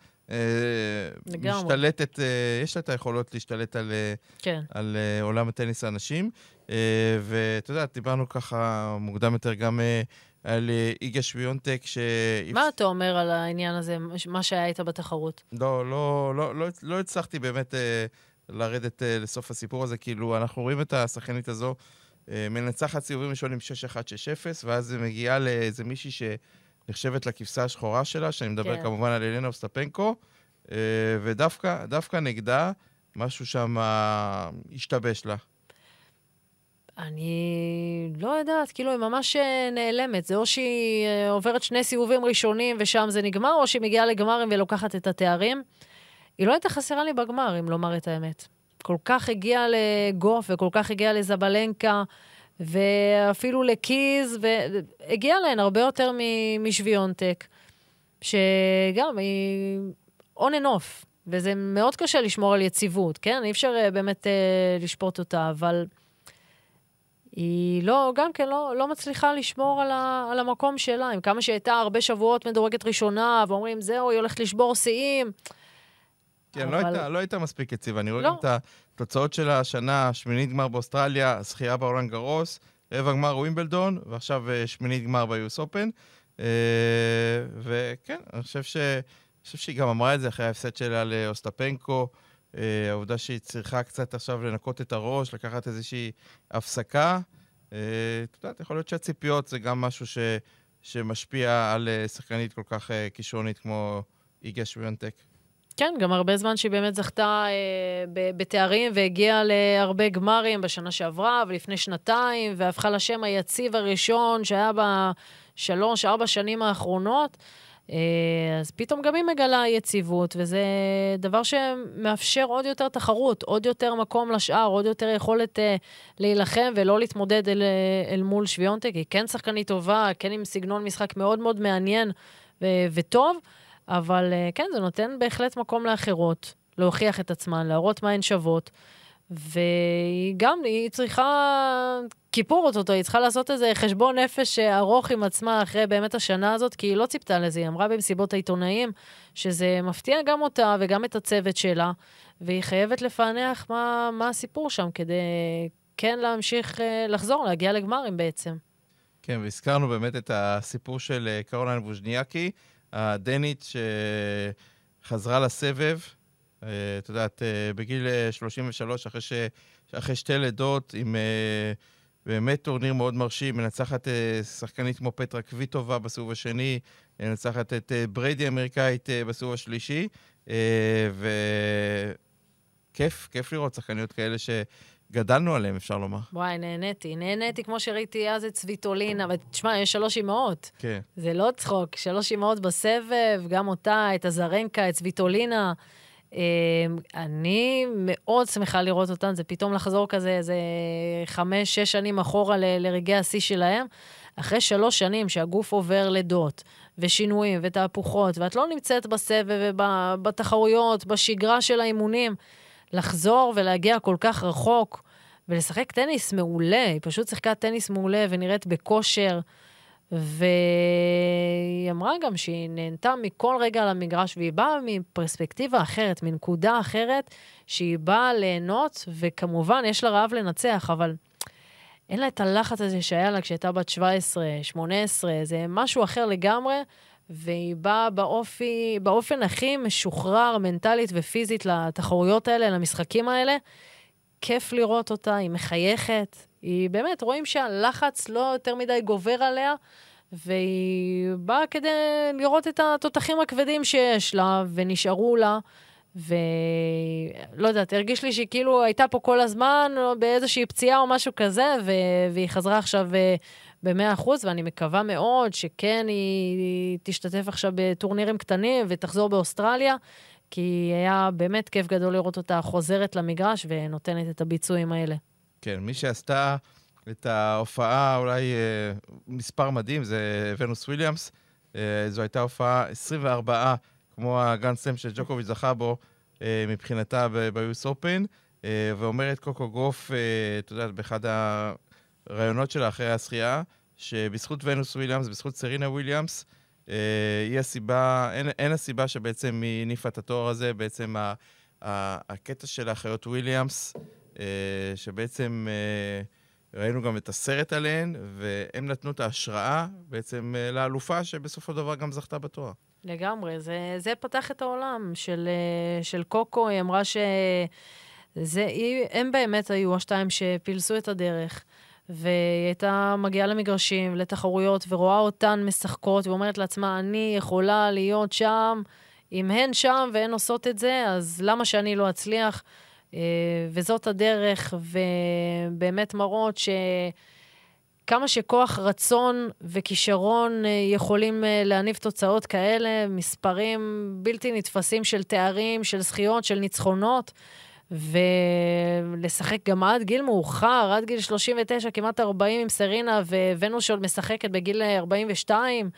לגמרי. משתלטת, אה, יש לה את היכולות להשתלט על, אה, כן. על אה, עולם הטניס הנשים. אה, ואת יודעת, דיברנו ככה מוקדם יותר גם אה, על אה, איגה שוויונטק, ש... מה אתה אומר על העניין הזה, מה שהיה איתה בתחרות? לא, לא, לא, לא, לא הצלחתי באמת אה, לרדת אה, לסוף הסיפור הזה. כאילו, אנחנו רואים את השחקנית הזו אה, מנצחת סיבובים ראשונים 6-1, 6-0, ואז היא מגיעה לאיזה מישהי שנחשבת לכבשה השחורה שלה, שאני מדבר כן. כמובן על אלנה אוסטפנקו, אה, ודווקא דווקא נגדה, משהו שם אה, השתבש לה. אני לא יודעת, כאילו, היא ממש אה, נעלמת. זה או שהיא עוברת שני סיבובים ראשונים ושם זה נגמר, או שהיא מגיעה לגמרים ולוקחת את התארים. היא לא הייתה חסרה לי בגמר, אם לומר את האמת. כל כך הגיעה לגוף וכל כך הגיעה לזבלנקה, ואפילו לקיז, והגיעה להן הרבה יותר מ- משוויונטק, שגם היא on and off, וזה מאוד קשה לשמור על יציבות, כן? אי אפשר אה, באמת אה, לשפוט אותה, אבל... היא לא, גם כן לא, לא מצליחה לשמור על, ה, על המקום שלה. עם כמה שהייתה הרבה שבועות מדורגת ראשונה, ואומרים, זהו, היא הולכת לשבור שיאים. כן, לא, אבל- הייתה, לא הייתה מספיק יציבה. אני רואה לא. גם את התוצאות שלה השנה, שמינית גמר באוסטרליה, זכייה בעולם גרוס, רבע גמר ווימבלדון, ועכשיו אה, שמינית גמר ביוס אופן. אה, וכן, אני חושב, ש... אני חושב שהיא גם אמרה את זה אחרי ההפסד שלה לאוסטפנקו. אה, העובדה שהיא צריכה קצת עכשיו לנקות את הראש, לקחת איזושהי הפסקה. את יודעת, יכול להיות שהציפיות זה גם משהו ש... שמשפיע על שחקנית כל כך כישרונית כמו איגה שוויונטק. כן, גם הרבה זמן שהיא באמת זכתה אה, ב- בתארים והגיעה להרבה גמרים בשנה שעברה ולפני שנתיים, והפכה לשם היציב הראשון שהיה בשלוש, ארבע שנים האחרונות. אה, אז פתאום גם היא מגלה יציבות, וזה דבר שמאפשר עוד יותר תחרות, עוד יותר מקום לשאר, עוד יותר יכולת אה, להילחם ולא להתמודד אל, אל מול שוויונטק. היא כן שחקנית טובה, כן עם סגנון משחק מאוד מאוד מעניין ו- וטוב. אבל אה, כן, זה נותן בהחלט מקום לאחרות להוכיח את עצמן, להראות מה הן שוות. והיא גם, היא צריכה כיפור אותו, היא צריכה לעשות איזה חשבון נפש אה, ארוך עם עצמה אחרי באמת השנה הזאת, כי היא לא ציפתה לזה, היא אמרה במסיבות העיתונאים שזה מפתיע גם אותה וגם את הצוות שלה, והיא חייבת לפענח מה, מה הסיפור שם כדי כן להמשיך אה, לחזור, להגיע לגמרים בעצם. כן, והזכרנו באמת את הסיפור של קרוליין ווז'ניאקי, הדנית שחזרה לסבב, אה, את יודעת, אה, בגיל אה, 33, אחרי, ש... אחרי שתי לידות, עם אה, באמת טורניר מאוד מרשים, מנצחת אה, שחקנית כמו פטרה קוויטובה בסיבוב השני, מנצחת את אה, בריידי האמריקאית אה, בסיבוב השלישי, אה, וכיף, כיף לראות שחקניות כאלה שגדלנו עליהן, אפשר לומר. וואי, נהניתי. נהניתי כמו שראיתי אז את צביטולינה, ותשמע, יש שלוש אמהות. כן. זה לא צחוק, שלוש אמהות בסבב, גם אותה, את הזרנקה, את צביטולינה. אה, אני מאוד שמחה לראות אותן, זה פתאום לחזור כזה איזה חמש, שש שנים אחורה ל- לרגעי השיא שלהם. אחרי שלוש שנים שהגוף עובר לידות ושינויים ותהפוכות, ואת לא נמצאת בסבב ובתחרויות, בשגרה של האימונים, לחזור ולהגיע כל כך רחוק ולשחק טניס מעולה, היא פשוט שיחקה טניס מעולה ונראית בכושר. והיא אמרה גם שהיא נהנתה מכל רגע על המגרש, והיא באה מפרספקטיבה אחרת, מנקודה אחרת, שהיא באה ליהנות, וכמובן, יש לה רעב לנצח, אבל אין לה את הלחץ הזה שהיה לה כשהייתה בת 17, 18, זה משהו אחר לגמרי, והיא באה באופי, באופן הכי משוחרר מנטלית ופיזית לתחרויות האלה, למשחקים האלה. כיף לראות אותה, היא מחייכת, היא באמת, רואים שהלחץ לא יותר מדי גובר עליה, והיא באה כדי לראות את התותחים הכבדים שיש לה, ונשארו לה, ולא יודעת, הרגיש לי שהיא כאילו הייתה פה כל הזמן, באיזושהי פציעה או משהו כזה, ו... והיא חזרה עכשיו אה, ב-100%, ואני מקווה מאוד שכן היא תשתתף עכשיו בטורנירים קטנים ותחזור באוסטרליה. כי היה באמת כיף גדול לראות אותה חוזרת למגרש ונותנת את הביצועים האלה. כן, מי שעשתה את ההופעה, אולי אה, מספר מדהים, זה ונוס וויליאמס. זו הייתה הופעה 24, כמו הגרנד סלאם שג'וקוביץ' זכה בו מבחינתה ב US Open, ואומרת קוקו גוף, אתה יודע, באחד הראיונות שלה אחרי הזכייה, שבזכות ונוס וויליאמס, בזכות סרינה וויליאמס, היא הסיבה, אין, אין הסיבה שבעצם היא הניפה את התואר הזה, בעצם ה, ה, הקטע של האחיות וויליאמס, שבעצם ראינו גם את הסרט עליהן, והם נתנו את ההשראה בעצם לאלופה שבסופו של דבר גם זכתה בתואר. לגמרי, זה, זה פתח את העולם של, של קוקו, היא אמרה שהם באמת היו השתיים שפילסו את הדרך. והיא הייתה מגיעה למגרשים, לתחרויות, ורואה אותן משחקות, ואומרת לעצמה, אני יכולה להיות שם, אם הן שם והן עושות את זה, אז למה שאני לא אצליח? אה, וזאת הדרך, ובאמת מראות ש... כמה שכוח רצון וכישרון אה, יכולים אה, להניב תוצאות כאלה, מספרים בלתי נתפסים של תארים, של זכיות, של ניצחונות. ולשחק גם עד גיל מאוחר, עד גיל 39, כמעט 40 עם סרינה, וונוס שעוד משחקת בגיל 42,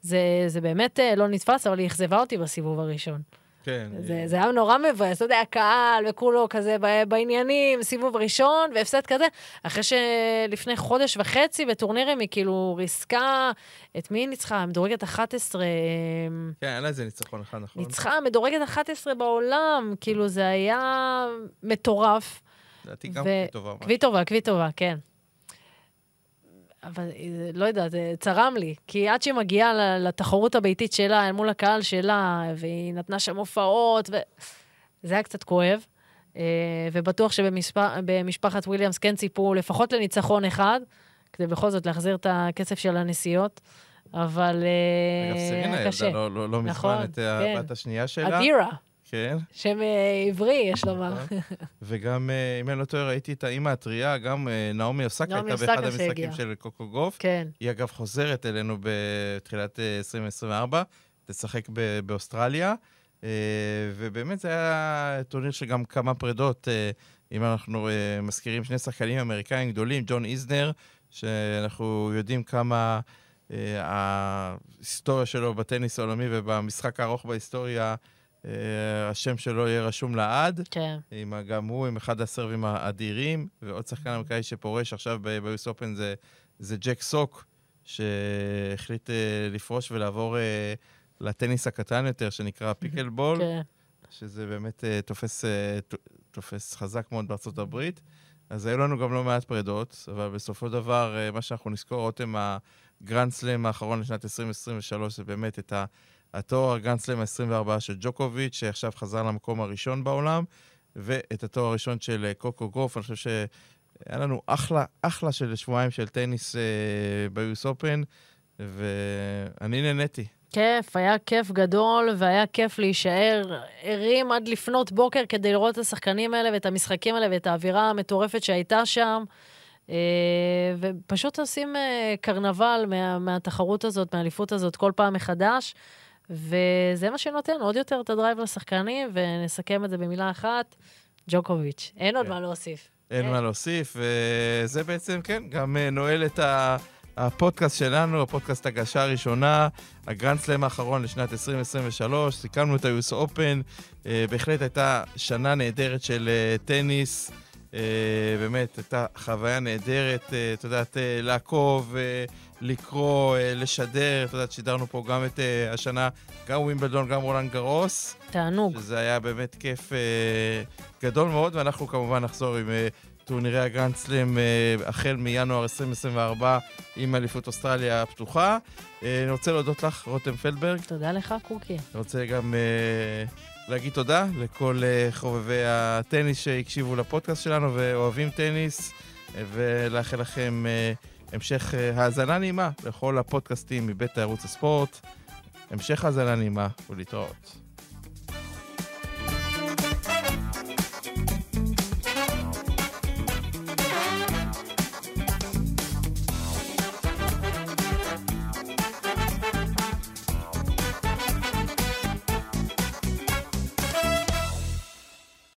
זה, זה באמת אה, לא נתפס, אבל היא אכזבה אותי בסיבוב הראשון. כן. זה, זה היה נורא מבאס, אתה יודע, הקהל וכולו כזה בעניינים, סיבוב ראשון והפסד כזה, אחרי שלפני חודש וחצי בטורנירים היא כאילו ריסקה, את מי היא ניצחה? מדורגת 11. כן, היה לה איזה ניצחון אחד, נכון? ניצחה, מדורגת 11 בעולם, כאילו זה היה מטורף. לדעתי גם ו... טובה. קוויטובה, קוויטובה, כן. אבל אה, לא יודעת, זה צרם לי. כי עד שהיא מגיעה לתחרות הביתית שלה, אל מול הקהל שלה, והיא נתנה שם הופעות, ו... זה היה קצת כואב. אה, ובטוח שבמשפחת וויליאמס כן ציפו לפחות לניצחון אחד, כדי בכל זאת להחזיר את הכסף של הנסיעות. אבל אה, אגב, סרינה ילדה לא, לא, לא נכון, מזמן את כן. הבת השנייה שלה. אדירה. כן. שם אה, עברי, יש לומר. נכון. [laughs] וגם, אה, אם אני לא טועה, ראיתי את האימא הטריה, גם אה, נעמי אוסקה הייתה באחד המשחקים של קוקו גוף. כן. היא אגב חוזרת אלינו בתחילת 2024, תשחק באוסטרליה. ובאמת זה היה טורניר שגם כמה פרדות, אם אנחנו מזכירים שני שחקנים אמריקאים גדולים, ג'ון איזנר, שאנחנו יודעים כמה ההיסטוריה שלו בטניס העולמי ובמשחק הארוך בהיסטוריה השם שלו יהיה רשום לעד. כן. עם, גם הוא עם אחד הסרבים האדירים, ועוד שחקן אמריקאי שפורש עכשיו ביוס אופן זה, זה ג'ק סוק, שהחליט uh, לפרוש ולעבור uh, לטניס הקטן יותר, שנקרא פיקל בול, כן. שזה באמת תופס, תופס חזק מאוד בארצות הברית. אז היו לנו גם לא מעט פרדות, אבל בסופו של דבר, מה שאנחנו נזכור, רותם, הגרנד סלאם האחרון לשנת 2023, זה באמת את ה... התואר גרנדסלם ה-24 של ג'וקוביץ', שעכשיו חזר למקום הראשון בעולם, ואת התואר הראשון של אה, קוקו גוף. אני חושב שהיה לנו אחלה, אחלה של שבועיים של טניס אה, ב US Open, ואני נהניתי. כיף, היה כיף גדול, והיה כיף להישאר ערים עד לפנות בוקר כדי לראות את השחקנים האלה ואת המשחקים האלה ואת האווירה המטורפת שהייתה שם. אה, ופשוט עושים אה, קרנבל מה, מהתחרות הזאת, מהאליפות הזאת, כל פעם מחדש. וזה מה שנותן עוד יותר את ה drive לשחקנים, ונסכם את זה במילה אחת, ג'וקוביץ'. אין עוד כן. מה להוסיף. אין מה להוסיף, וזה בעצם, כן, גם אה, נועל את הפודקאסט שלנו, הפודקאסט הגשה הראשונה, הגרנד סלאם האחרון לשנת 2023, סיכמנו את ה-US Open, אה, בהחלט הייתה שנה נהדרת של אה, טניס. באמת, הייתה חוויה נהדרת, את יודעת, לעקוב, לקרוא, אה, לשדר. את יודעת, שידרנו פה גם את אה, השנה, גם ווימבלדון, גם רולנד גרוס. תענוג. שזה היה באמת כיף אה, גדול מאוד, ואנחנו כמובן נחזור עם טורנירי הגרנד סלאם החל מינואר 2024 עם אליפות אוסטרליה הפתוחה. אני רוצה להודות לך, רותם פלדברג. תודה לך, קוקי. אני רוצה גם... להגיד תודה לכל חובבי הטניס שהקשיבו לפודקאסט שלנו ואוהבים טניס, ולאחל לכם המשך אה, האזנה נעימה לכל הפודקאסטים מבית ערוץ הספורט. המשך האזנה נעימה ולהתראות.